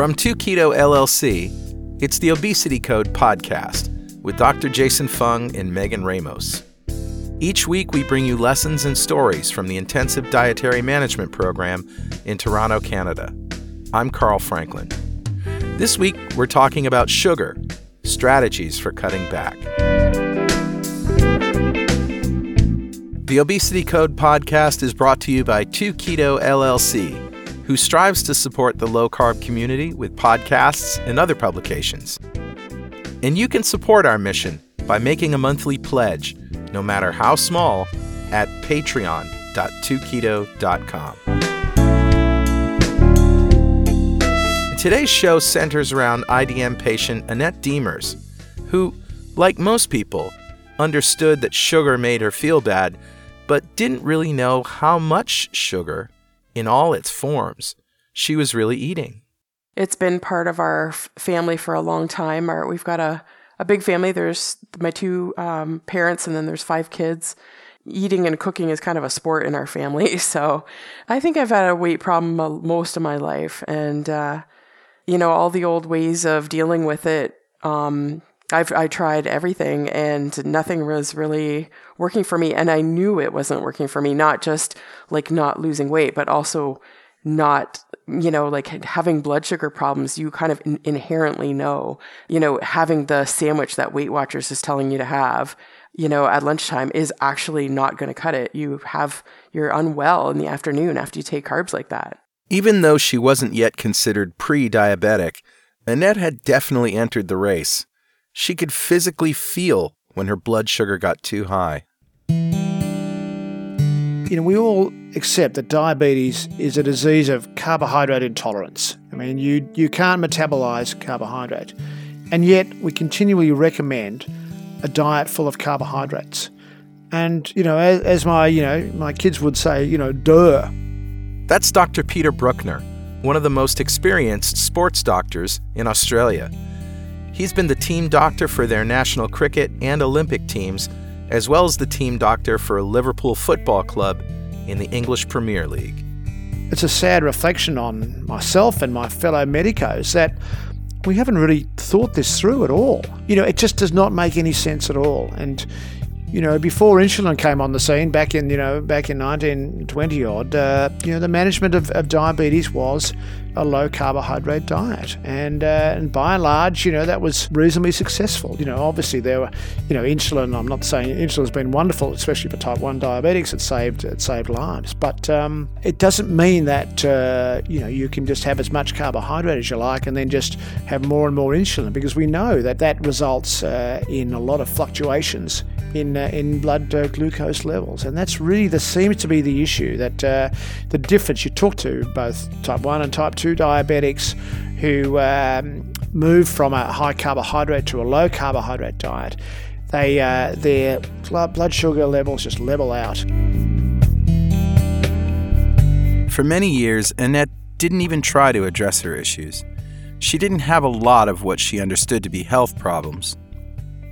From 2 Keto LLC, it's the Obesity Code podcast with Dr. Jason Fung and Megan Ramos. Each week, we bring you lessons and stories from the Intensive Dietary Management Program in Toronto, Canada. I'm Carl Franklin. This week, we're talking about sugar, strategies for cutting back. The Obesity Code podcast is brought to you by 2 Keto LLC, who strives to support the low carb community with podcasts and other publications. And you can support our mission by making a monthly pledge, no matter how small, at patreon.2keto.com. Today's show centers around IDM patient Annette Demers, who, like most people, understood that sugar made her feel bad but didn't really know how much sugar, in all its forms, she was really eating. It's been part of our family for a long time. Our, we've got a, a big family. There's my two um, parents, and then there's five kids. Eating and cooking is kind of a sport in our family. So I think I've had a weight problem most of my life. And, uh, you know, all the old ways of dealing with it um, I've I tried everything and nothing was really working for me. And I knew it wasn't working for me not just like not losing weight but also not you know like having blood sugar problems you kind of in- inherently know. You know having the sandwich that Weight Watchers is telling you to have you know at lunchtime is actually not going to cut it. You have you're unwell in the afternoon after you take carbs like that. Even though she wasn't yet considered pre-diabetic Annette had definitely entered the race she could physically feel when her blood sugar got too high. You know, we all accept that diabetes is a disease of carbohydrate intolerance. I mean, you, you can't metabolize carbohydrate. And yet, we continually recommend a diet full of carbohydrates. And, you know, as, as my, you know, my kids would say, you know, duh. That's Dr. Peter Brukner, one of the most experienced sports doctors in Australia. He's been the team doctor for their national cricket and Olympic teams, as well as the team doctor for Liverpool Football Club in the English Premier League. It's a sad reflection on myself and my fellow medicos that we haven't really thought this through at all. You know, it just does not make any sense at all. And you know, before insulin came on the scene back in, you know, back in 1920 odd, uh, you know, the management of, of diabetes was a low carbohydrate diet. And, uh, and by and large, you know, that was reasonably successful. You know, obviously there were, you know, insulin, I'm not saying insulin's been wonderful, especially for type 1 diabetics, it saved, it saved lives. But um, it doesn't mean that, uh, you know, you can just have as much carbohydrate as you like and then just have more and more insulin because we know that that results uh, in a lot of fluctuations in uh, in blood uh, glucose levels, and that's really the seems to be the issue. That uh, the difference you talk to both type one and type two diabetics who um, move from a high carbohydrate to a low carbohydrate diet, they uh, their blood sugar levels just level out. For many years, Annette didn't even try to address her issues. She didn't have a lot of what she understood to be health problems.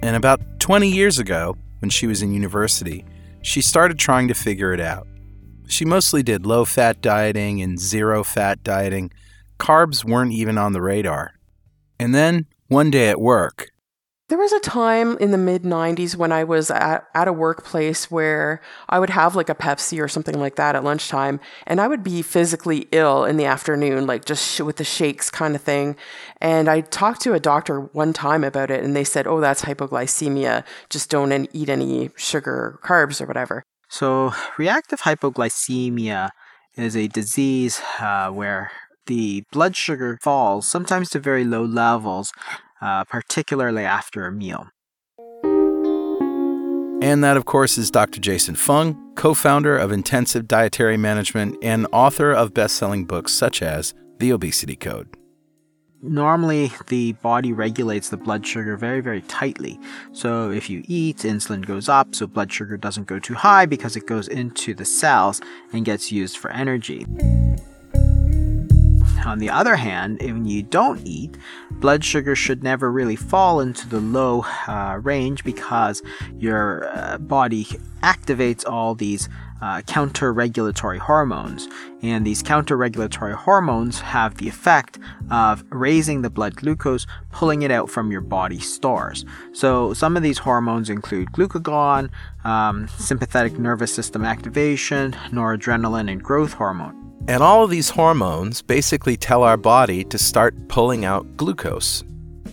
And about 20 years ago, when she was in university, she started trying to figure it out. She mostly did low fat dieting and zero fat dieting. Carbs weren't even on the radar. And then, one day at work, there was a time in the mid 90s when I was at, at a workplace where I would have like a Pepsi or something like that at lunchtime, and I would be physically ill in the afternoon, like just with the shakes kind of thing. And I talked to a doctor one time about it, and they said, oh, that's hypoglycemia. Just don't eat any sugar or carbs or whatever. So, reactive hypoglycemia is a disease uh, where the blood sugar falls, sometimes to very low levels, uh, particularly after a meal. And that, of course, is Dr. Jason Fung, co founder of Intensive Dietary Management and author of best selling books such as The Obesity Code. Normally, the body regulates the blood sugar very, very tightly. So, if you eat, insulin goes up, so blood sugar doesn't go too high because it goes into the cells and gets used for energy. On the other hand, when you don't eat, blood sugar should never really fall into the low uh, range because your uh, body activates all these uh, counter regulatory hormones. And these counter regulatory hormones have the effect of raising the blood glucose, pulling it out from your body stores. So, some of these hormones include glucagon, um, sympathetic nervous system activation, noradrenaline, and growth hormone. And all of these hormones basically tell our body to start pulling out glucose.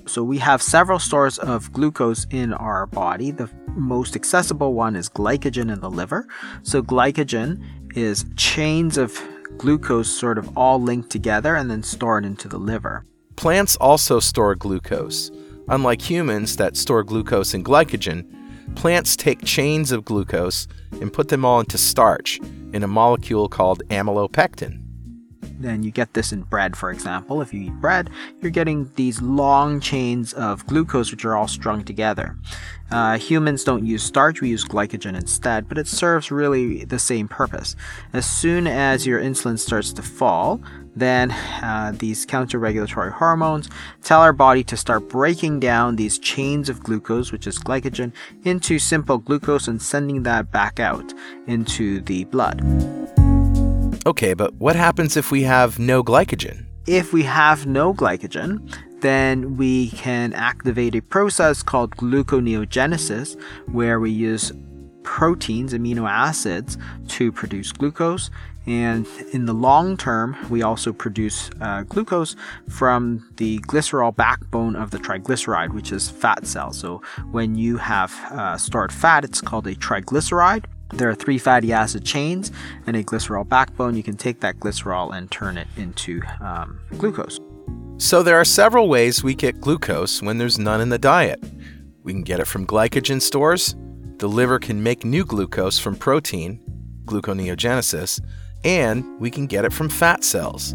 So we have several stores of glucose in our body. The most accessible one is glycogen in the liver. So glycogen is chains of glucose sort of all linked together and then stored into the liver. Plants also store glucose. Unlike humans that store glucose in glycogen, plants take chains of glucose and put them all into starch in a molecule called amylopectin. Then you get this in bread, for example. If you eat bread, you're getting these long chains of glucose which are all strung together. Uh, humans don't use starch, we use glycogen instead, but it serves really the same purpose. As soon as your insulin starts to fall, then uh, these counter regulatory hormones tell our body to start breaking down these chains of glucose, which is glycogen, into simple glucose and sending that back out into the blood. Okay, but what happens if we have no glycogen? If we have no glycogen, then we can activate a process called gluconeogenesis, where we use proteins, amino acids, to produce glucose. And in the long term, we also produce uh, glucose from the glycerol backbone of the triglyceride, which is fat cells. So when you have uh, stored fat, it's called a triglyceride. There are three fatty acid chains and a glycerol backbone. You can take that glycerol and turn it into um, glucose. So there are several ways we get glucose when there's none in the diet. We can get it from glycogen stores, the liver can make new glucose from protein, gluconeogenesis, and we can get it from fat cells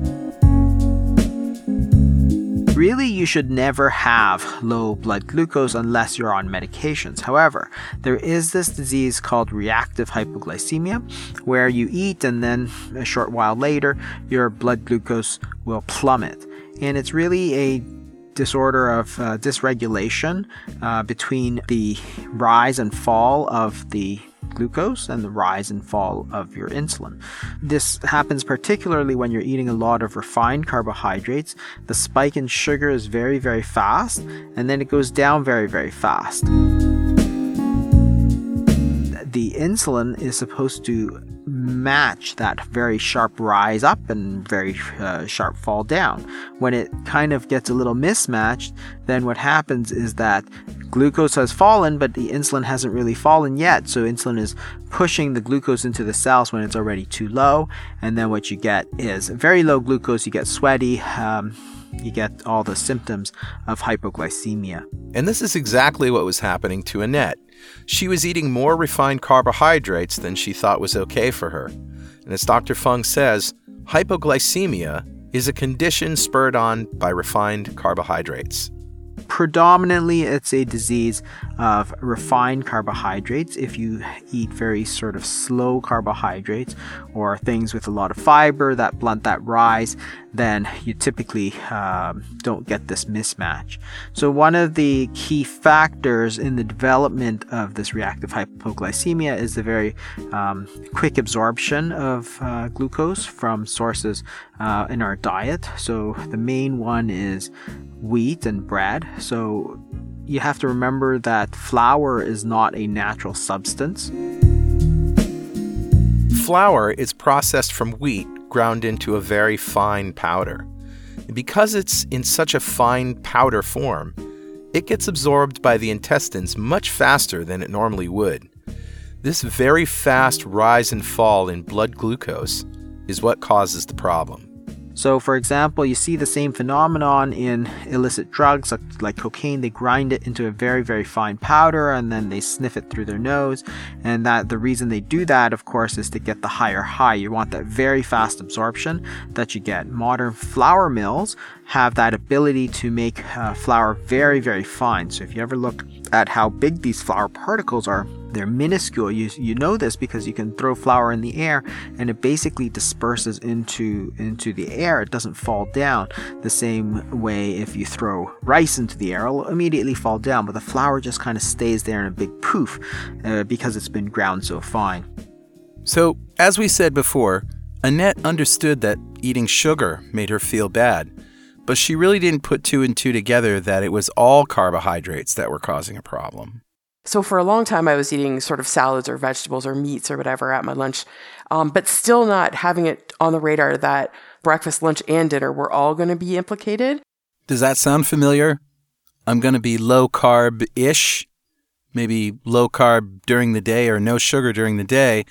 really you should never have low blood glucose unless you're on medications. However, there is this disease called reactive hypoglycemia where you eat and then a short while later your blood glucose will plummet. And it's really a disorder of uh, dysregulation uh, between the rise and fall of the glucose and the rise and fall of your insulin. This happens particularly when you're eating a lot of refined carbohydrates. The spike in sugar is very, very fast, and then it goes down very, very fast. The insulin is supposed to match that very sharp rise up and very uh, sharp fall down. When it kind of gets a little mismatched, then what happens is that glucose has fallen, but the insulin hasn't really fallen yet. So insulin is pushing the glucose into the cells when it's already too low. And then what you get is very low glucose, you get sweaty. Um, you get all the symptoms of hypoglycemia. And this is exactly what was happening to Annette. She was eating more refined carbohydrates than she thought was okay for her. And as Dr. Fung says, hypoglycemia is a condition spurred on by refined carbohydrates predominantly it's a disease of refined carbohydrates. If you eat very sort of slow carbohydrates or things with a lot of fiber that blunt that rise, then you typically um, don't get this mismatch. So, one of the key factors in the development of this reactive hypoglycemia is the very um, quick absorption of uh, glucose from sources uh, in our diet. So, the main one is wheat and bread. So, you have to remember that flour is not a natural substance. Flour is processed from wheat ground into a very fine powder. And because it's in such a fine powder form, it gets absorbed by the intestines much faster than it normally would. This very fast rise and fall in blood glucose is what causes the problem. So, for example, you see the same phenomenon in illicit drugs like, like, cocaine. They grind it into a very, very fine powder and then they sniff it through their nose. And that the reason they do that, of course, is to get the higher high. You want that very fast absorption that you get. Modern flour mills have that ability to make uh, flour very, very fine. So, if you ever look at how big these flour particles are, they're minuscule. You, you know this because you can throw flour in the air and it basically disperses into into the air. It doesn't fall down the same way if you throw rice into the air, it'll immediately fall down. But the flour just kind of stays there in a big poof uh, because it's been ground so fine. So, as we said before, Annette understood that eating sugar made her feel bad, but she really didn't put two and two together that it was all carbohydrates that were causing a problem. So for a long time, I was eating sort of salads or vegetables or meats or whatever at my lunch, um, but still not having it on the radar that breakfast, lunch, and dinner were all going to be implicated. Does that sound familiar? I'm going to be low carb ish, maybe low carb during the day or no sugar during the day,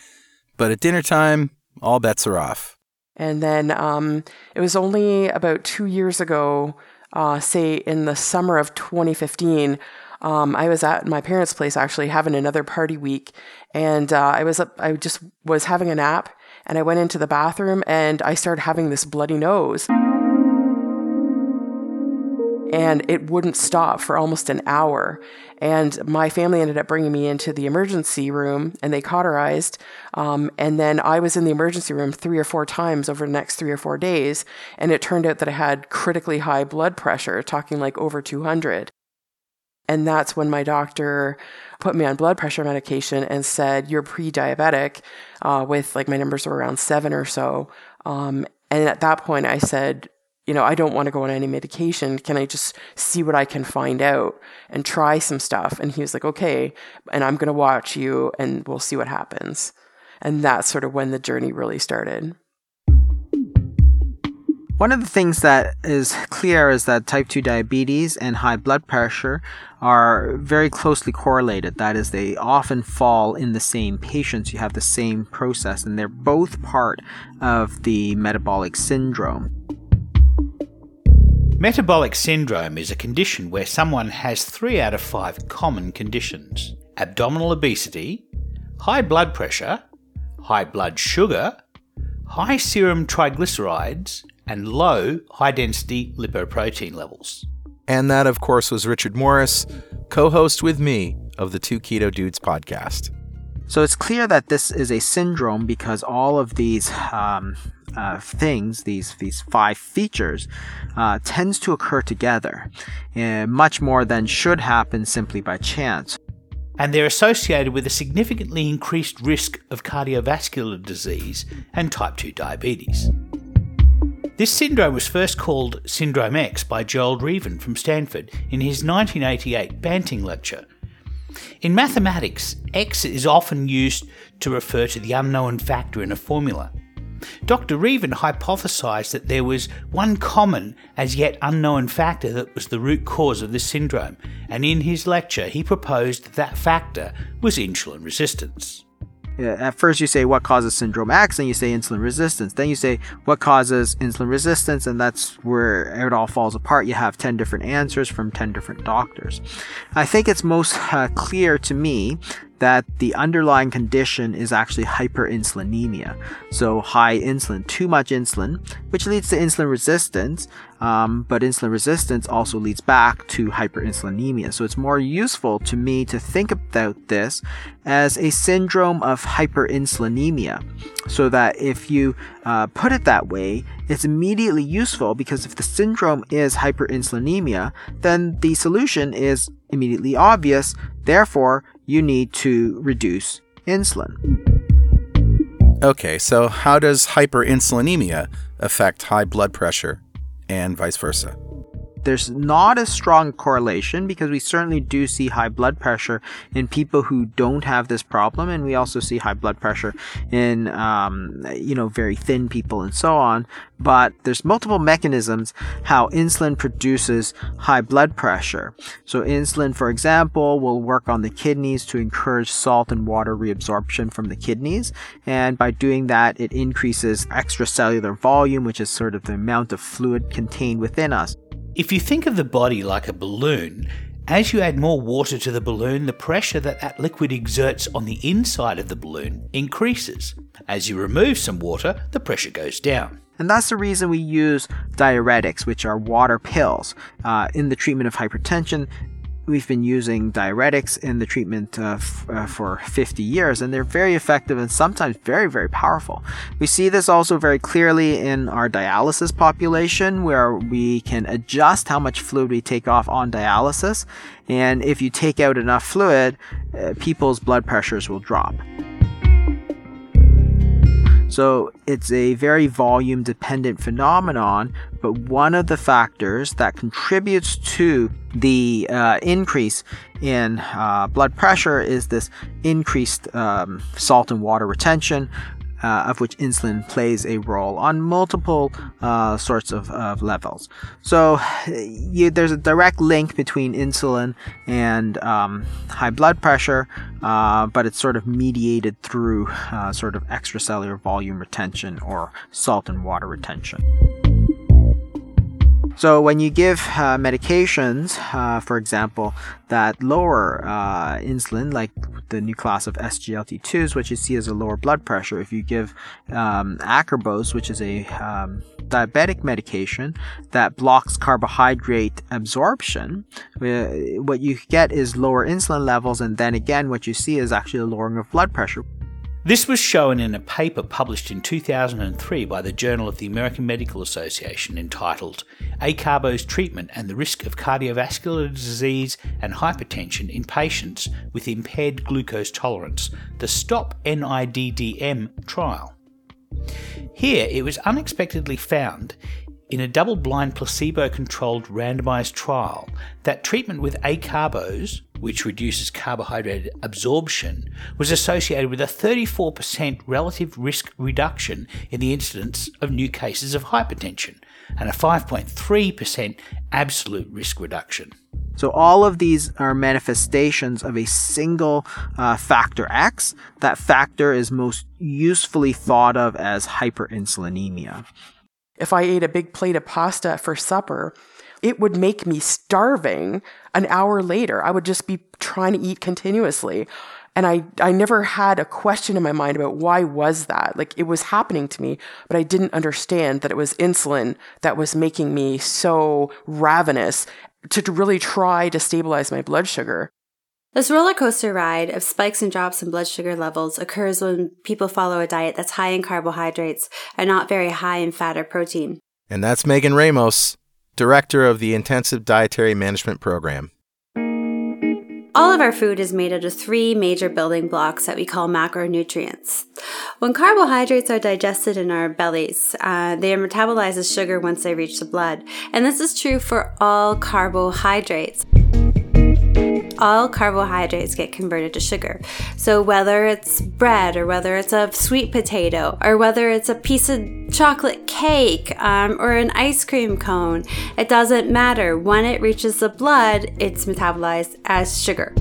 but at dinner time, all bets are off. And then um, it was only about two years ago, uh, say in the summer of 2015, um, I was at my parents' place actually having another party week, and uh, I was up, I just was having a nap, and I went into the bathroom and I started having this bloody nose. And it wouldn't stop for almost an hour. And my family ended up bringing me into the emergency room and they cauterized. Um, and then I was in the emergency room three or four times over the next three or four days. And it turned out that I had critically high blood pressure, talking like over 200. And that's when my doctor put me on blood pressure medication and said, You're pre diabetic, uh, with like my numbers were around seven or so. Um, and at that point, I said, You know, I don't want to go on any medication. Can I just see what I can find out and try some stuff? And he was like, Okay. And I'm going to watch you and we'll see what happens. And that's sort of when the journey really started. One of the things that is clear is that type 2 diabetes and high blood pressure are very closely correlated. That is, they often fall in the same patients. You have the same process, and they're both part of the metabolic syndrome. Metabolic syndrome is a condition where someone has three out of five common conditions abdominal obesity, high blood pressure, high blood sugar, high serum triglycerides, and low high density lipoprotein levels. And that, of course, was Richard Morris, co host with me of the Two Keto Dudes podcast. So it's clear that this is a syndrome because all of these um, uh, things, these these five features, uh, tends to occur together, uh, much more than should happen simply by chance. And they're associated with a significantly increased risk of cardiovascular disease and type 2 diabetes. This syndrome was first called Syndrome X by Gerald Reaven from Stanford in his 1988 Banting lecture. In mathematics, X is often used to refer to the unknown factor in a formula. Dr. Reaven hypothesized that there was one common, as yet unknown factor that was the root cause of this syndrome, and in his lecture he proposed that that factor was insulin resistance at first you say what causes syndrome X, and you say insulin resistance. Then you say what causes insulin resistance, and that's where it all falls apart. You have 10 different answers from 10 different doctors. I think it's most uh, clear to me that the underlying condition is actually hyperinsulinemia. So high insulin, too much insulin, which leads to insulin resistance. Um, but insulin resistance also leads back to hyperinsulinemia. So it's more useful to me to think about this as a syndrome of hyperinsulinemia. So that if you uh, put it that way, it's immediately useful because if the syndrome is hyperinsulinemia, then the solution is immediately obvious. Therefore, you need to reduce insulin. Okay, so how does hyperinsulinemia affect high blood pressure and vice versa? There's not a strong correlation because we certainly do see high blood pressure in people who don't have this problem, and we also see high blood pressure in um, you know very thin people and so on. But there's multiple mechanisms how insulin produces high blood pressure. So insulin, for example, will work on the kidneys to encourage salt and water reabsorption from the kidneys, and by doing that, it increases extracellular volume, which is sort of the amount of fluid contained within us. If you think of the body like a balloon, as you add more water to the balloon, the pressure that that liquid exerts on the inside of the balloon increases. As you remove some water, the pressure goes down. And that's the reason we use diuretics, which are water pills, uh, in the treatment of hypertension. We've been using diuretics in the treatment uh, f- uh, for 50 years, and they're very effective and sometimes very, very powerful. We see this also very clearly in our dialysis population, where we can adjust how much fluid we take off on dialysis. And if you take out enough fluid, uh, people's blood pressures will drop. So it's a very volume dependent phenomenon, but one of the factors that contributes to the uh, increase in uh, blood pressure is this increased um, salt and water retention, uh, of which insulin plays a role on multiple uh, sorts of, of, levels. So you, there's a direct link between insulin and um, high blood pressure, uh, but it's sort of mediated through uh, sort of extracellular volume retention or salt and water retention. So when you give uh, medications, uh, for example, that lower uh, insulin, like the new class of SGLT2s, which you see as a lower blood pressure, if you give um, acarbose, which is a um, diabetic medication that blocks carbohydrate absorption, uh, what you get is lower insulin levels, and then again, what you see is actually a lowering of blood pressure. This was shown in a paper published in 2003 by the Journal of the American Medical Association entitled Acarbose Treatment and the Risk of Cardiovascular Disease and Hypertension in Patients with Impaired Glucose Tolerance, the STOP NIDDM trial. Here, it was unexpectedly found in a double blind placebo controlled randomized trial that treatment with acarbose, which reduces carbohydrate absorption, was associated with a 34% relative risk reduction in the incidence of new cases of hypertension and a 5.3% absolute risk reduction. So, all of these are manifestations of a single uh, factor X. That factor is most usefully thought of as hyperinsulinemia. If I ate a big plate of pasta for supper, it would make me starving an hour later. I would just be trying to eat continuously. And I, I never had a question in my mind about why was that? Like it was happening to me, but I didn't understand that it was insulin that was making me so ravenous to, to really try to stabilize my blood sugar. This roller coaster ride of spikes and drops in blood sugar levels occurs when people follow a diet that's high in carbohydrates and not very high in fat or protein. And that's Megan Ramos, director of the Intensive Dietary Management Program. All of our food is made out of three major building blocks that we call macronutrients. When carbohydrates are digested in our bellies, uh, they are metabolized as sugar once they reach the blood. And this is true for all carbohydrates all carbohydrates get converted to sugar. So whether it's bread or whether it's a sweet potato or whether it's a piece of chocolate cake um, or an ice cream cone, it doesn't matter. When it reaches the blood, it's metabolized as sugar.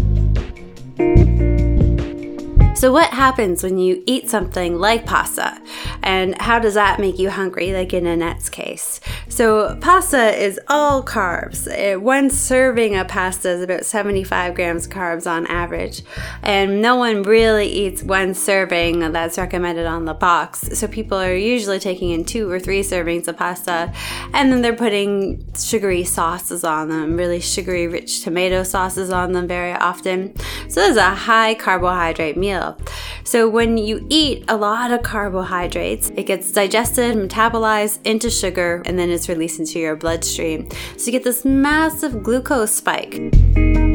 So, what happens when you eat something like pasta? And how does that make you hungry, like in Annette's case? So, pasta is all carbs. Uh, one serving of pasta is about 75 grams carbs on average. And no one really eats one serving that's recommended on the box. So, people are usually taking in two or three servings of pasta and then they're putting sugary sauces on them, really sugary, rich tomato sauces on them very often. So, is a high carbohydrate meal. So when you eat a lot of carbohydrates, it gets digested, metabolized into sugar, and then it's released into your bloodstream. So you get this massive glucose spike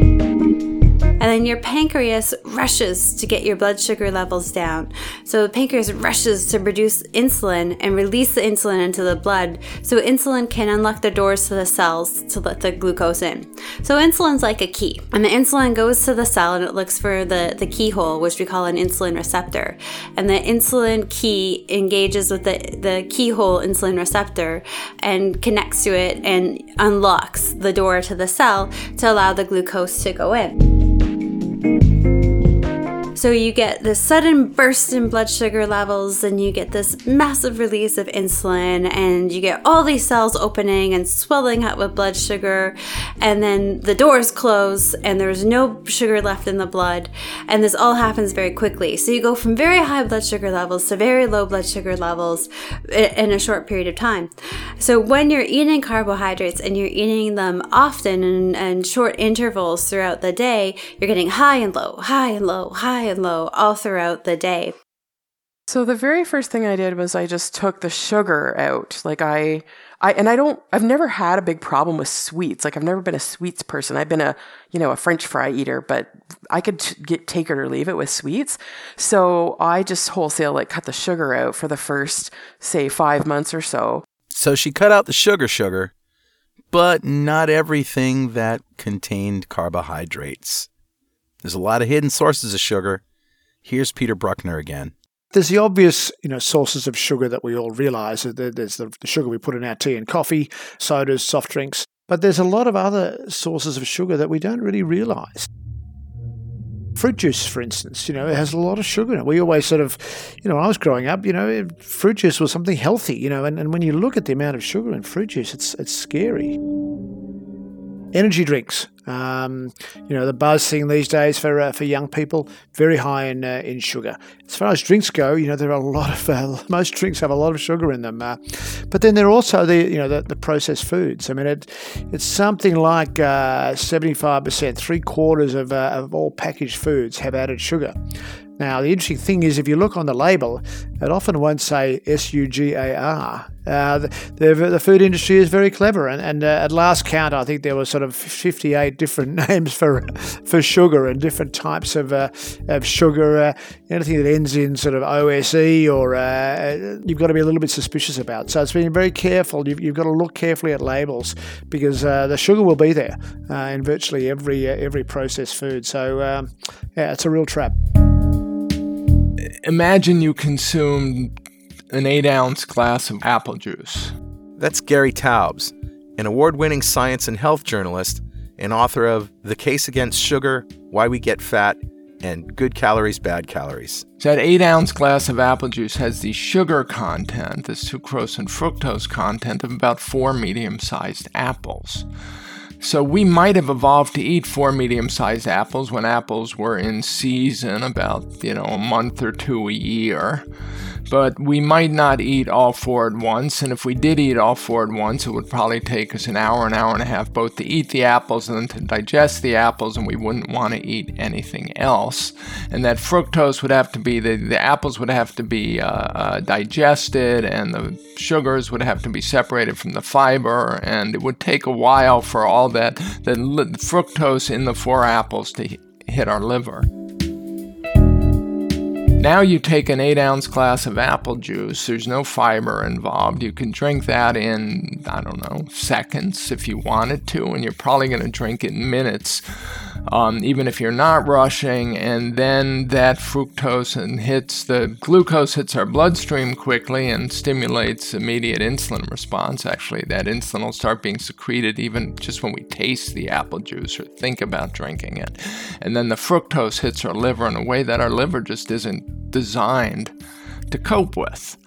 and then your pancreas rushes to get your blood sugar levels down. So the pancreas rushes to produce insulin and release the insulin into the blood so insulin can unlock the doors to the cells to let the glucose in. So insulin's like a key, and the insulin goes to the cell and it looks for the, the keyhole, which we call an insulin receptor. And the insulin key engages with the, the keyhole insulin receptor and connects to it and unlocks the door to the cell to allow the glucose to go in. Música So you get this sudden burst in blood sugar levels, and you get this massive release of insulin, and you get all these cells opening and swelling up with blood sugar, and then the doors close, and there's no sugar left in the blood, and this all happens very quickly. So you go from very high blood sugar levels to very low blood sugar levels in a short period of time. So when you're eating carbohydrates and you're eating them often and, and short intervals throughout the day, you're getting high and low, high and low, high and low all throughout the day. So the very first thing I did was I just took the sugar out. Like I I and I don't I've never had a big problem with sweets. Like I've never been a sweets person. I've been a, you know, a french fry eater, but I could t- get take it or leave it with sweets. So I just wholesale like cut the sugar out for the first say 5 months or so. So she cut out the sugar sugar, but not everything that contained carbohydrates. There's a lot of hidden sources of sugar. Here's Peter Brukner again. There's the obvious, you know, sources of sugar that we all realise. There's the, sugar we put in our tea and coffee, sodas, soft drinks. But there's a lot of other sources of sugar that we don't really realise. Fruit juice, for instance, you know, it has a lot of sugar in it. We always sort of, you know, when I was growing up, you know, fruit juice was something healthy, you know, and, and when you look at the amount of sugar in fruit juice, it's it's scary energy drinks. Um, you know, the buzz thing these days for uh, for young people, very high in uh, in sugar. As far as drinks go, you know, there are a lot of uh, most drinks have a lot of sugar in them. Uh, but then there are also the you know the, the processed foods. I mean, it it's something like uh, seventy five percent, three quarters of uh, of all packaged foods have added sugar. Now, the interesting thing is, if you look on the label, it often won't say S U G A R. Uh, the, the, food industry is very clever, and, and uh, at last count, I think there were sort of 58 different names for for sugar and different types of, uh, of sugar. Uh, anything that ends in sort of OSE or uh, you've got to be a little bit suspicious about. So it's being very careful. You've, you've got to look carefully at labels because uh, the sugar will be there in virtually every every processed food. So um, yeah, it's a real trap imagine you consumed an eight ounce glass of apple juice. That's Gary Taubes, an award winning science and health journalist and author of The Case Against Sugar Why We Get Fat and Good Calories, Bad Calories. So that eight ounce glass of apple juice has the sugar content, the sucrose and fructose content of about four medium sized apples. So we might have evolved to eat four medium-sized apples when apples were in season about, you know, a month or two a year but we might not eat all four at once. And if we did eat all four at once, it would probably take us an hour, an hour and a half both to eat the apples and then to digest the apples, and we wouldn't want to eat anything else. And that fructose would have to be, the, the apples would have to be uh, uh, digested, and the sugars would have to be separated from the fiber, and it would take a while for all that, the fructose in the four apples to hit our liver. Now you take an eight ounce glass of apple juice. There's no fiber involved. You can drink that in, I don't know, seconds if you wanted to, and you're probably going to drink it in minutes um, even if you're not rushing, and then that fructose and hits the glucose hits our bloodstream quickly and stimulates immediate insulin response. Actually, that insulin will start being secreted even just when we taste the apple juice or think about drinking it, and then the fructose hits our liver in a way that our liver just isn't designed to cope with.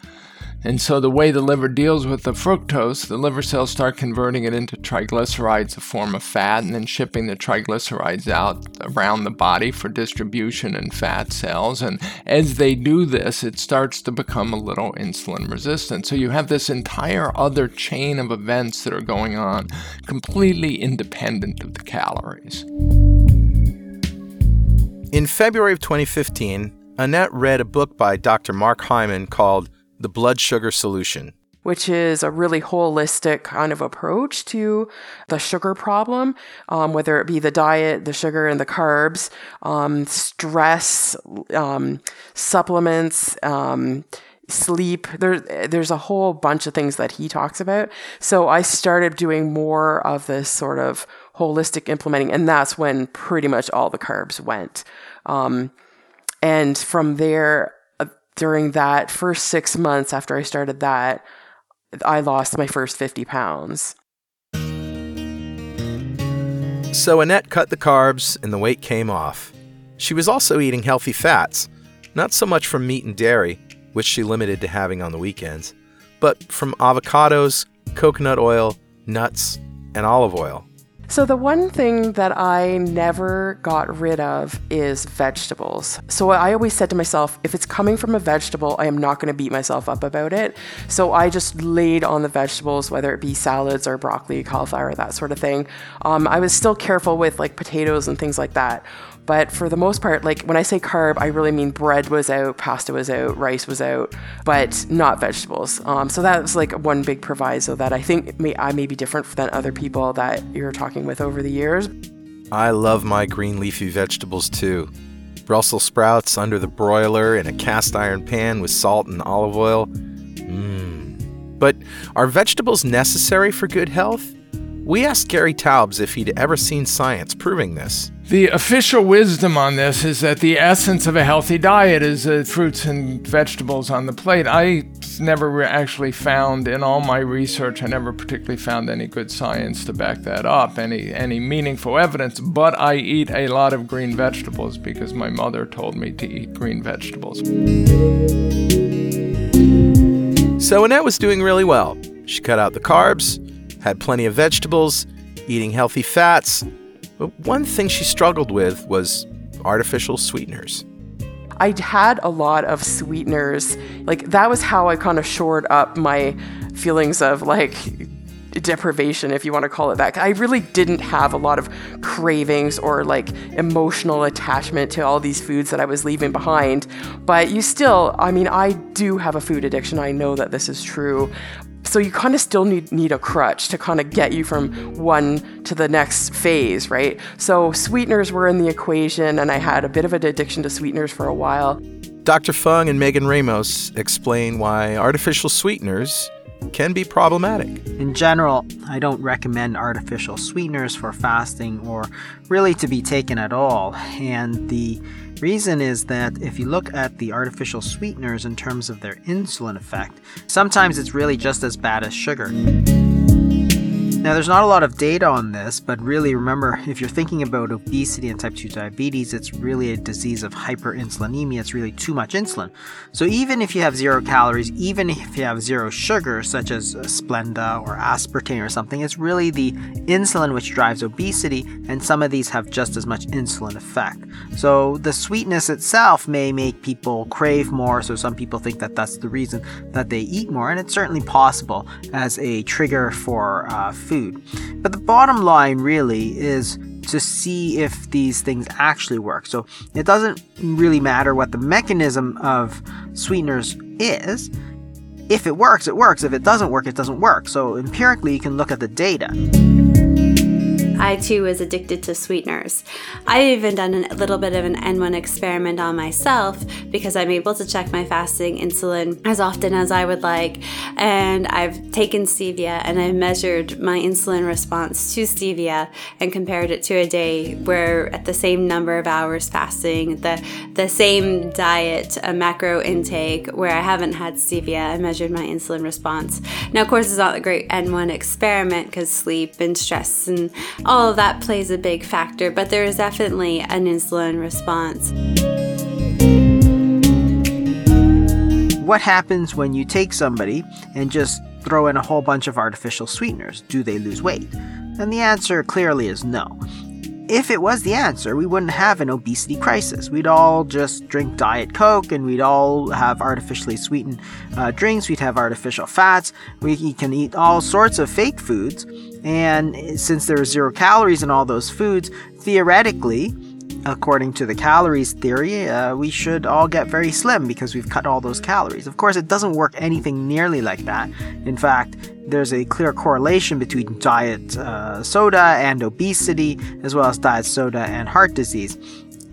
And so, the way the liver deals with the fructose, the liver cells start converting it into triglycerides, a form of fat, and then shipping the triglycerides out around the body for distribution in fat cells. And as they do this, it starts to become a little insulin resistant. So, you have this entire other chain of events that are going on, completely independent of the calories. In February of 2015, Annette read a book by Dr. Mark Hyman called the blood sugar solution. Which is a really holistic kind of approach to the sugar problem, um, whether it be the diet, the sugar, and the carbs, um, stress, um, supplements, um, sleep. There, there's a whole bunch of things that he talks about. So I started doing more of this sort of holistic implementing, and that's when pretty much all the carbs went. And from there, uh, during that first six months after I started that, I lost my first 50 pounds. So Annette cut the carbs and the weight came off. She was also eating healthy fats, not so much from meat and dairy, which she limited to having on the weekends, but from avocados, coconut oil, nuts, and olive oil. So, the one thing that I never got rid of is vegetables. So, I always said to myself, if it's coming from a vegetable, I am not going to beat myself up about it. So, I just laid on the vegetables, whether it be salads or broccoli, cauliflower, that sort of thing. Um, I was still careful with like potatoes and things like that. But for the most part, like when I say carb, I really mean bread was out, pasta was out, rice was out, but not vegetables. Um, so that was like one big proviso that I think may, I may be different than other people that you're talking with over the years. I love my green leafy vegetables too. Brussels sprouts under the broiler in a cast iron pan with salt and olive oil. Mmm. But are vegetables necessary for good health? We asked Gary Taubes if he'd ever seen science proving this. The official wisdom on this is that the essence of a healthy diet is uh, fruits and vegetables on the plate. I never actually found in all my research, I never particularly found any good science to back that up, any any meaningful evidence. But I eat a lot of green vegetables because my mother told me to eat green vegetables. So Annette was doing really well. She cut out the carbs, had plenty of vegetables, eating healthy fats. But one thing she struggled with was artificial sweeteners. I had a lot of sweeteners. Like that was how I kind of shored up my feelings of like deprivation, if you want to call it that. I really didn't have a lot of cravings or like emotional attachment to all these foods that I was leaving behind. But you still, I mean, I do have a food addiction. I know that this is true. So you kind of still need, need a crutch to kind of get you from one to the next phase, right? So sweeteners were in the equation, and I had a bit of an addiction to sweeteners for a while. Dr. Fung and Megan Ramos explain why artificial sweeteners can be problematic. In general, I don't recommend artificial sweeteners for fasting or really to be taken at all. And the Reason is that if you look at the artificial sweeteners in terms of their insulin effect, sometimes it's really just as bad as sugar. Now, there's not a lot of data on this, but really remember if you're thinking about obesity and type 2 diabetes, it's really a disease of hyperinsulinemia. It's really too much insulin. So, even if you have zero calories, even if you have zero sugar, such as Splenda or aspartame or something, it's really the insulin which drives obesity, and some of these have just as much insulin effect. So, the sweetness itself may make people crave more. So, some people think that that's the reason that they eat more, and it's certainly possible as a trigger for uh, food. Hmm. But the bottom line really is to see if these things actually work. So it doesn't really matter what the mechanism of sweeteners is. If it works, it works. If it doesn't work, it doesn't work. So empirically, you can look at the data. I too was addicted to sweeteners. I've even done a little bit of an N1 experiment on myself because I'm able to check my fasting insulin as often as I would like. And I've taken stevia and I've measured my insulin response to stevia and compared it to a day where at the same number of hours fasting, the, the same diet, a macro intake where I haven't had stevia, I measured my insulin response. Now, of course, it's not a great N1 experiment because sleep and stress and all of that plays a big factor, but there is definitely an insulin response. What happens when you take somebody and just throw in a whole bunch of artificial sweeteners? Do they lose weight? And the answer clearly is no. If it was the answer, we wouldn't have an obesity crisis. We'd all just drink Diet Coke and we'd all have artificially sweetened uh, drinks. We'd have artificial fats. We can eat all sorts of fake foods. And since there are zero calories in all those foods, theoretically, according to the calories theory, uh, we should all get very slim because we've cut all those calories. Of course, it doesn't work anything nearly like that. In fact, there's a clear correlation between diet uh, soda and obesity, as well as diet soda and heart disease.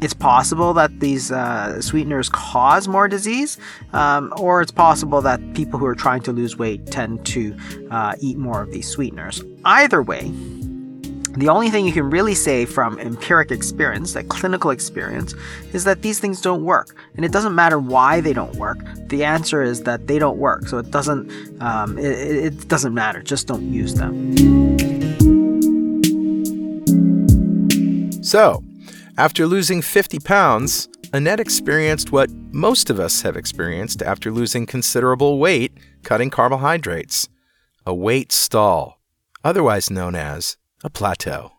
It's possible that these uh, sweeteners cause more disease, um, or it's possible that people who are trying to lose weight tend to uh, eat more of these sweeteners. Either way, the only thing you can really say from empiric experience, that clinical experience, is that these things don't work. And it doesn't matter why they don't work. The answer is that they don't work. So it doesn't, um, it, it doesn't matter. Just don't use them. So, after losing 50 pounds, Annette experienced what most of us have experienced after losing considerable weight cutting carbohydrates a weight stall, otherwise known as a plateau.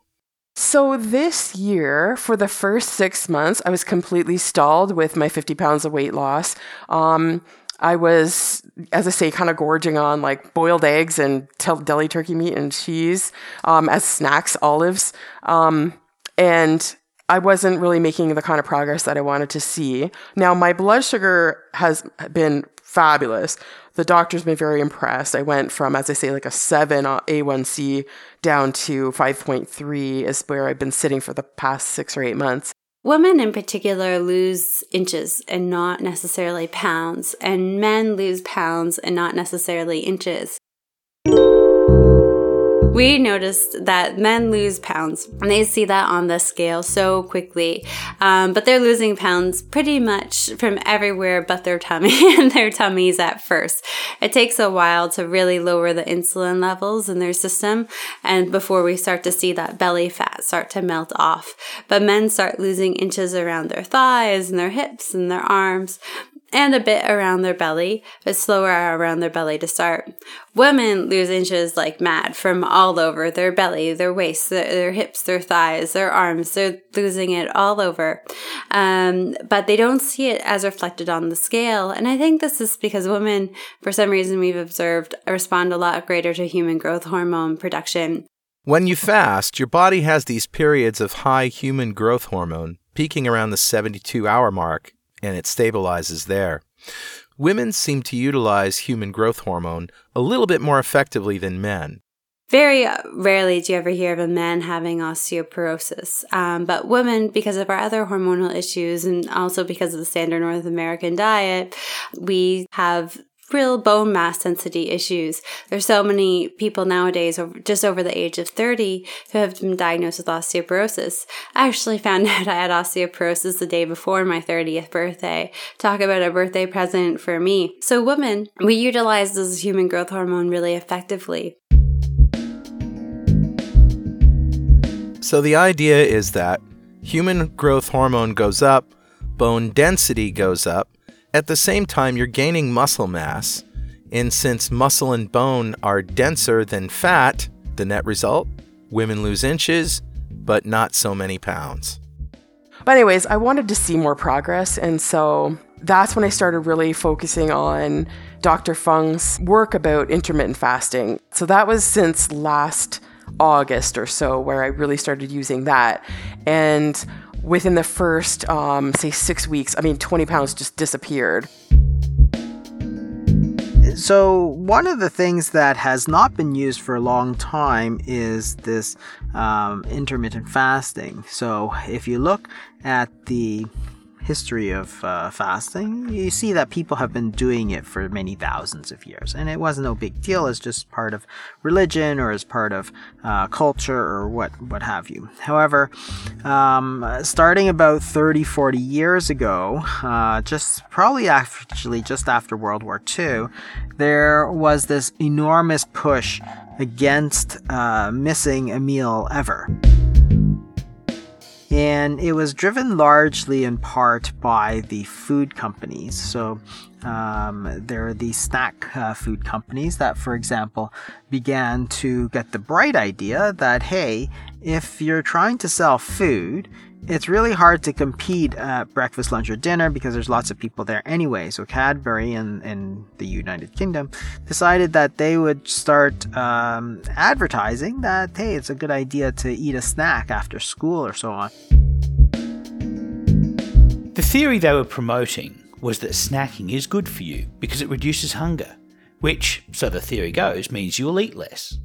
So, this year, for the first six months, I was completely stalled with my 50 pounds of weight loss. Um, I was, as I say, kind of gorging on like boiled eggs and deli turkey meat and cheese um, as snacks, olives. Um, and I wasn't really making the kind of progress that I wanted to see. Now, my blood sugar has been fabulous. The doctor's been very impressed. I went from, as I say, like a 7 uh, A1C down to 5.3 is where I've been sitting for the past six or eight months. Women in particular lose inches and not necessarily pounds, and men lose pounds and not necessarily inches we noticed that men lose pounds and they see that on the scale so quickly. Um, but they're losing pounds pretty much from everywhere but their tummy and their tummies at first. It takes a while to really lower the insulin levels in their system and before we start to see that belly fat start to melt off. But men start losing inches around their thighs and their hips and their arms and a bit around their belly, but slower around their belly to start. Women lose inches like mad from all over their belly, their waist, their, their hips, their thighs, their arms. They're losing it all over. Um, but they don't see it as reflected on the scale. And I think this is because women, for some reason we've observed, respond a lot greater to human growth hormone production. When you fast, your body has these periods of high human growth hormone, peaking around the 72 hour mark and it stabilizes there. Women seem to utilize human growth hormone a little bit more effectively than men. Very rarely do you ever hear of a man having osteoporosis. Um, but women, because of our other hormonal issues and also because of the standard North American diet, we have real bone mass density issues. There's so many people nowadays, just over the age of 30, who have been diagnosed with osteoporosis. I actually found out I had osteoporosis the day before my 30th birthday. Talk about a birthday present for me. So, women, we utilize this human growth hormone really effectively. So, the idea is that human growth hormone goes up, bone density goes up, at the same time, you're gaining muscle mass, and since muscle and bone are denser than fat, the net result women lose inches, but not so many pounds. But, anyways, I wanted to see more progress, and so that's when I started really focusing on Dr. Fung's work about intermittent fasting. So, that was since last August or so where I really started using that. And within the first, um, say, six weeks, I mean, 20 pounds just disappeared. So, one of the things that has not been used for a long time is this um, intermittent fasting. So, if you look at the history of uh, fasting, you see that people have been doing it for many thousands of years. And it wasn't no big deal as just part of religion or as part of uh, culture or what, what have you. However, um, starting about 30, 40 years ago, uh, just probably actually just after World War II, there was this enormous push against uh, missing a meal ever and it was driven largely in part by the food companies. So um, there are these snack uh, food companies that, for example, began to get the bright idea that hey, if you're trying to sell food, it's really hard to compete at breakfast, lunch, or dinner because there's lots of people there anyway. So Cadbury in, in the United Kingdom decided that they would start um, advertising that, hey, it's a good idea to eat a snack after school or so on. The theory they were promoting was that snacking is good for you because it reduces hunger, which, so the theory goes, means you'll eat less.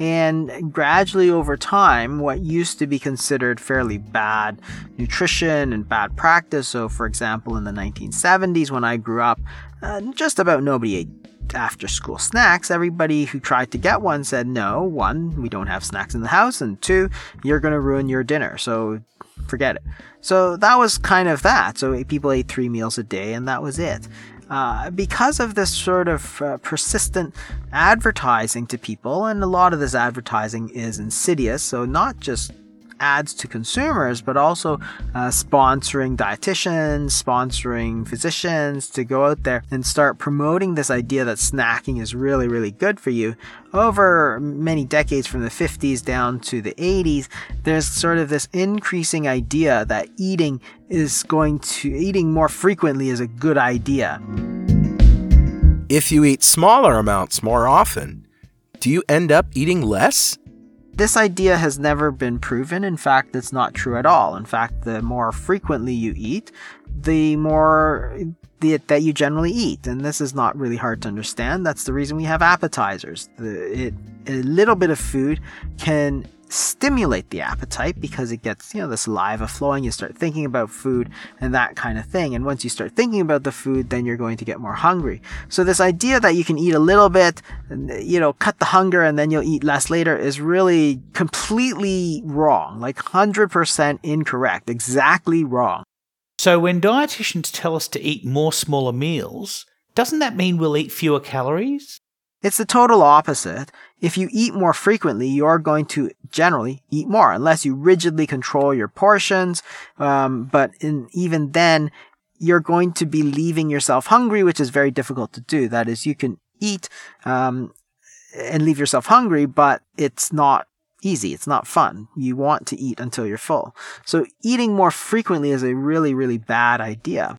And gradually over time, what used to be considered fairly bad nutrition and bad practice, so for example, in the 1970s when I grew up, uh, just about nobody ate after school snacks. Everybody who tried to get one said, no, one, we don't have snacks in the house, and two, you're going to ruin your dinner, so forget it. So that was kind of that. So people ate three meals a day, and that was it. Uh, because of this sort of uh, persistent advertising to people, and a lot of this advertising is insidious, so not just ads to consumers, but also uh, sponsoring dietitians, sponsoring physicians to go out there and start promoting this idea that snacking is really, really good for you. Over many decades from the 50s down to the 80s, there's sort of this increasing idea that eating is going to, eating more frequently is a good idea. If you eat smaller amounts more often, do you end up eating less? This idea has never been proven. In fact, it's not true at all. In fact, the more frequently you eat, the more that you generally eat. And this is not really hard to understand. That's the reason we have appetizers. The, it, a little bit of food can stimulate the appetite because it gets, you know, the saliva flowing. You start thinking about food and that kind of thing. And once you start thinking about the food, then you're going to get more hungry. So this idea that you can eat a little bit, you know, cut the hunger and then you'll eat less later is really completely wrong. Like 100% incorrect. Exactly wrong. So when dietitians tell us to eat more smaller meals, doesn't that mean we'll eat fewer calories? It's the total opposite. If you eat more frequently, you're going to generally eat more, unless you rigidly control your portions. Um, but in, even then, you're going to be leaving yourself hungry, which is very difficult to do. That is, you can eat um, and leave yourself hungry, but it's not easy. It's not fun. You want to eat until you're full. So eating more frequently is a really, really bad idea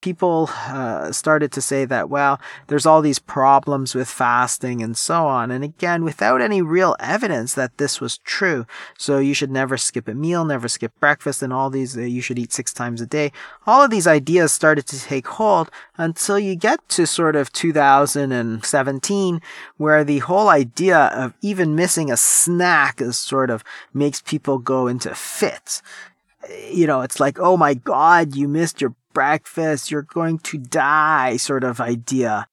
people uh, started to say that, well, there's all these problems with fasting and so on. And again, without any real evidence that this was true. So you should never skip a meal, never skip breakfast, and all these, uh, you should eat six times a day. All of these ideas started to take hold until you get to sort of 2017, where the whole idea of even missing a snack is sort of makes people go into fits you know, it's like, oh my God, you missed your breakfast, you're going to die sort of idea.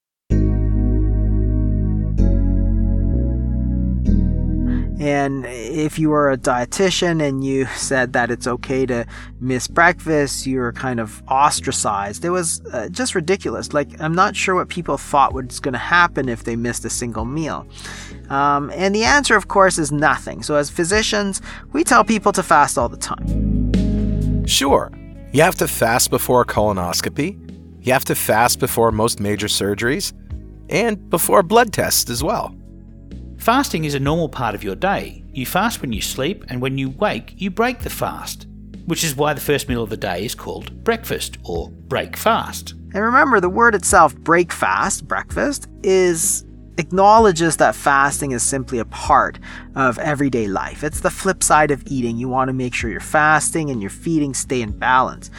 And if you were a dietitian and you said that it's okay to miss breakfast, you were kind of ostracized. It was uh, just ridiculous. Like, I'm not sure what people thought was going to happen if they missed a single meal. Um, and the answer, of course, is nothing. So, as physicians, we tell people to fast all the time. Sure, you have to fast before a colonoscopy. You have to fast before most major surgeries and before blood tests as well. Fasting is a normal part of your day. You fast when you sleep, and when you wake, you break the fast, which is why the first meal of the day is called breakfast or break fast. And remember, the word itself, break fast, breakfast, is acknowledges that fasting is simply a part of everyday life. It's the flip side of eating. You want to make sure you're fasting and your feeding stay in balance.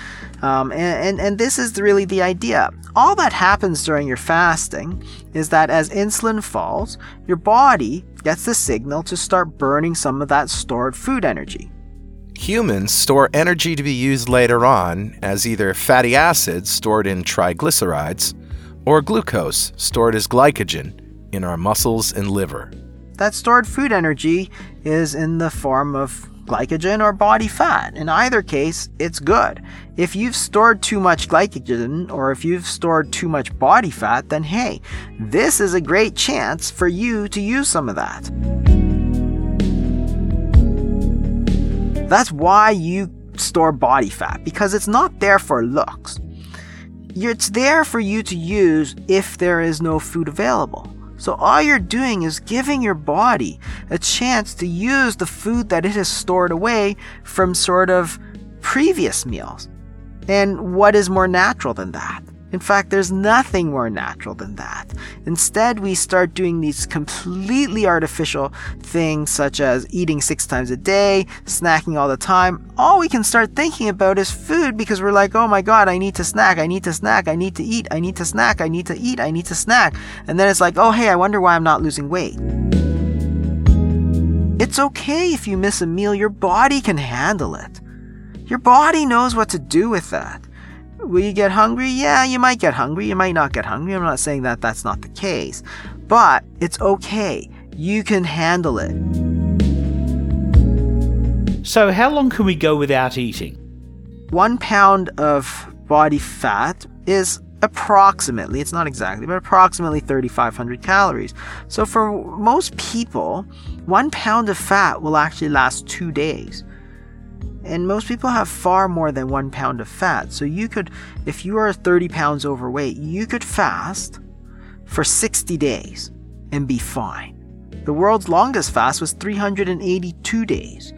Um, and, and, and this is really the idea. All that happens during your fasting is that as insulin falls, your body gets the signal to start burning some of that stored food energy. Humans store energy to be used later on as either fatty acids stored in triglycerides or glucose stored as glycogen in our muscles and liver. That stored food energy is in the form of glycogen or body fat. In either case, it's good. If you've stored too much glycogen or if you've stored too much body fat, then hey, this is a great chance for you to use some of that. That's why you store body fat, because it's not there for looks. It's there for you to use if there is no food available. So all you're doing is giving your body a chance to use the food that it has stored away from sort of previous meals. And what is more natural than that? In fact, there's nothing more natural than that. Instead, we start doing these completely artificial things such as eating six times a day, snacking all the time. All we can start thinking about is food because we're like, oh my god, I need to snack, I need to snack, I need to eat, I need to snack, I need to eat, I need to snack. And then it's like, oh hey, I wonder why I'm not losing weight. It's okay if you miss a meal, your body can handle it. Your body knows what to do with that. Will you get hungry? Yeah, you might get hungry. You might not get hungry. I'm not saying that that's not the case. But it's okay. You can handle it. So, how long can we go without eating? One pound of body fat is approximately, it's not exactly, but approximately 3,500 calories. So, for most people, one pound of fat will actually last two days. And most people have far more than one pound of fat. So you could, if you are 30 pounds overweight, you could fast for 60 days and be fine. The world's longest fast was 382 days.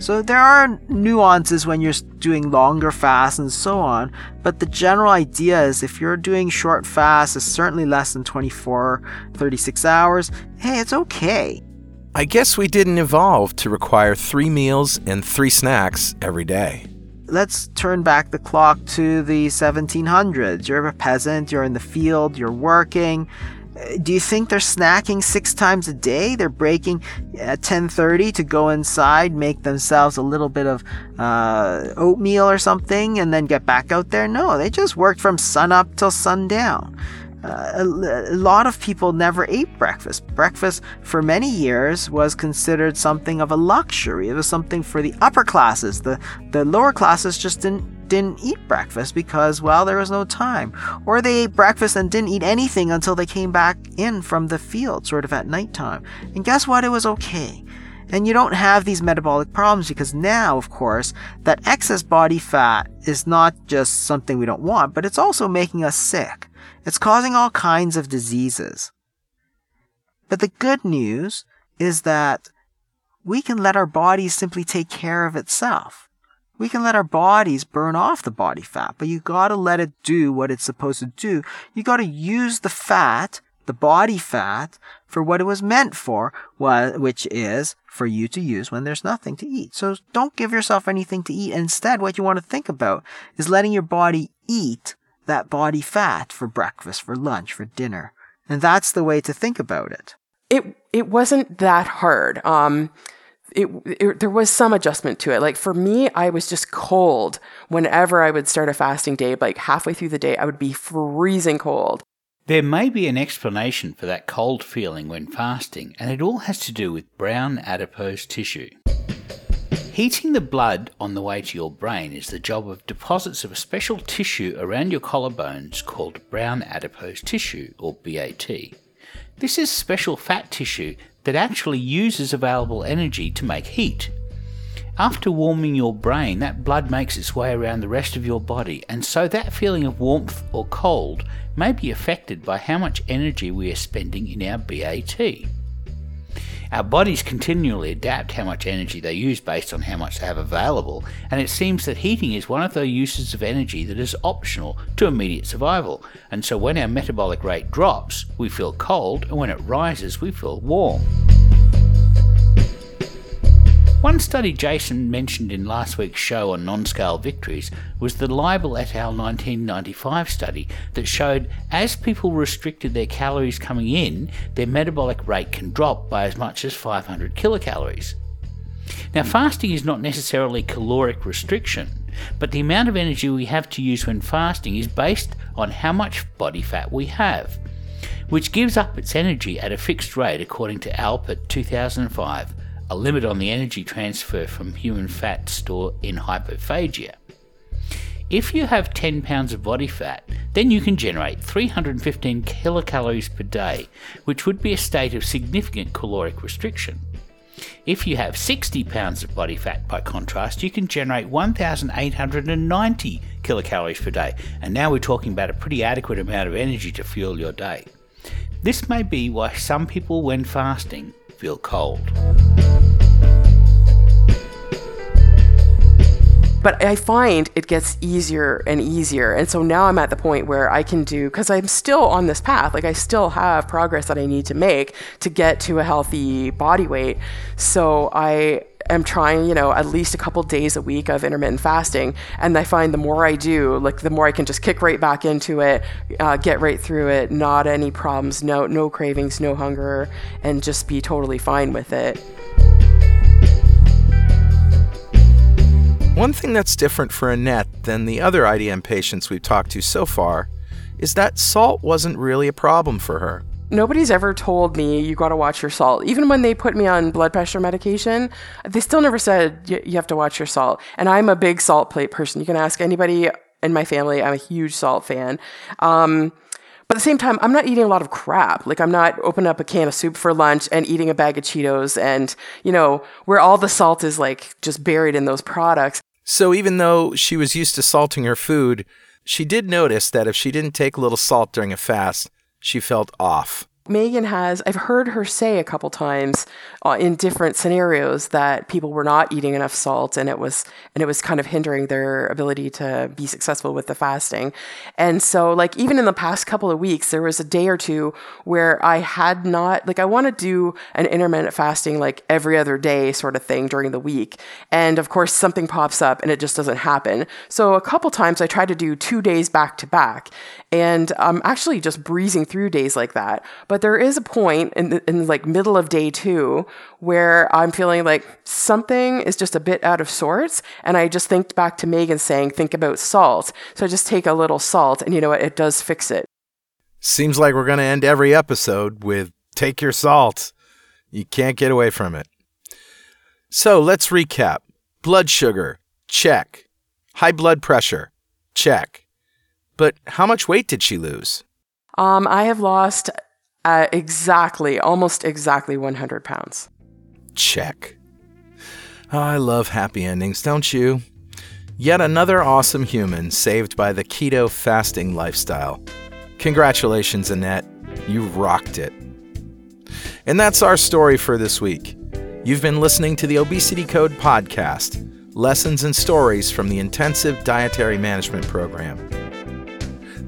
So there are nuances when you're doing longer fasts and so on, but the general idea is if you're doing short fasts, it's certainly less than 24, 36 hours, hey, it's okay. I guess we didn't evolve to require three meals and three snacks every day. Let's turn back the clock to the 1700s. You're a peasant, you're in the field, you're working. Uh, Do you think they're snacking six times a day? They're breaking at 10:30 to go inside, make themselves a little bit of uh, oatmeal or something, and then get back out there. No, they just worked from sun up till sundown. Uh, a, a lot of people never ate breakfast. Breakfast for many years was considered something of a luxury. It was something for the upper classes. The the lower classes just didn't didn't eat breakfast because well there was no time. Or they ate breakfast and didn't eat anything until they came back in from the field sort of at nighttime. And guess what? It was okay. And you don't have these metabolic problems because now, of course, that excess body fat is not just something we don't want, but it's also making us sick. It's causing all kinds of diseases. But the good news is that we can let our bodies simply take care of itself. We can let our bodies burn off the body fat, but you gotta let it do what it's supposed to do. You gotta use the fat, the body fat, for what it was meant for, was which is for you to use when there's nothing to eat. So don't give yourself anything to eat. Instead, what you want to think about is letting your body eat that body fat for breakfast, for lunch, for dinner. And that's the way to think about it. It it wasn't that hard. Um, it, it, there was some adjustment to it. Like for me, I was just cold whenever I would start a fasting day. Like halfway through the day, I would be freezing cold. There may be an explanation for that cold feeling when fasting, and it all has to do with brown adipose tissue. Heating the blood on the way to your brain is the job of deposits of a special tissue around your collarbones called brown adipose tissue, or BAT. This is special fat tissue that actually uses available energy to make heat. After warming your brain, that blood makes its way around the rest of your body, and so that feeling of warmth or cold may be affected by how much energy we are spending in our BAT. Our bodies continually adapt how much energy they use based on how much they have available, and it seems that heating is one of those uses of energy that is optional to immediate survival. And so when our metabolic rate drops, we feel cold, and when it rises, we feel warm. One study Jason mentioned in last week's show on non scale victories was the Leibel et al. 1995 study that showed as people restricted their calories coming in, their metabolic rate can drop by as much as 500 kilocalories. Now, fasting is not necessarily caloric restriction, but the amount of energy we have to use when fasting is based on how much body fat we have, which gives up its energy at a fixed rate according to Alpert 2005 a limit on the energy transfer from human fat stored in hypophagia. If you have 10 pounds of body fat, then you can generate 315 kilocalories per day, which would be a state of significant caloric restriction. If you have 60 pounds of body fat, by contrast, you can generate 1,890 kilocalories per day, and now we're talking about a pretty adequate amount of energy to fuel your day. This may be why some people, when fasting, feel cold. But I find it gets easier and easier. And so now I'm at the point where I can do, because I'm still on this path, like I still have progress that I need to make to get to a healthy body weight. So I am trying, you know, at least a couple days a week of intermittent fasting. And I find the more I do, like the more I can just kick right back into it, uh, get right through it, not any problems, no, no cravings, no hunger, and just be totally fine with it. One thing that's different for Annette than the other IDM patients we've talked to so far is that salt wasn't really a problem for her. Nobody's ever told me you got to watch your salt. Even when they put me on blood pressure medication, they still never said you have to watch your salt. And I'm a big salt plate person. You can ask anybody in my family. I'm a huge salt fan. Um, but at the same time, I'm not eating a lot of crap. Like I'm not opening up a can of soup for lunch and eating a bag of Cheetos and, you know, where all the salt is like just buried in those products. So even though she was used to salting her food, she did notice that if she didn't take a little salt during a fast, she felt off. Megan has, I've heard her say a couple times uh, in different scenarios that people were not eating enough salt and it was, and it was kind of hindering their ability to be successful with the fasting. And so, like, even in the past couple of weeks, there was a day or two where I had not, like, I want to do an intermittent fasting like every other day sort of thing during the week. And of course, something pops up and it just doesn't happen. So, a couple times I tried to do two days back to back. And I'm actually just breezing through days like that. But there is a point in, the, in like middle of day two where I'm feeling like something is just a bit out of sorts. And I just think back to Megan saying, think about salt. So I just take a little salt and you know what? It does fix it. Seems like we're going to end every episode with take your salt. You can't get away from it. So let's recap blood sugar, check. High blood pressure, check. But how much weight did she lose? Um, I have lost uh, exactly, almost exactly 100 pounds. Check. Oh, I love happy endings, don't you? Yet another awesome human saved by the keto fasting lifestyle. Congratulations, Annette. You rocked it. And that's our story for this week. You've been listening to the Obesity Code podcast lessons and stories from the Intensive Dietary Management Program.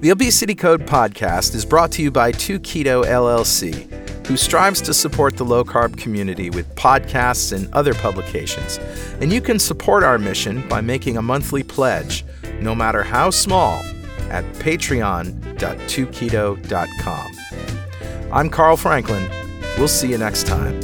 The Obesity Code podcast is brought to you by 2Keto LLC, who strives to support the low carb community with podcasts and other publications. And you can support our mission by making a monthly pledge, no matter how small, at patreon.2keto.com. I'm Carl Franklin. We'll see you next time.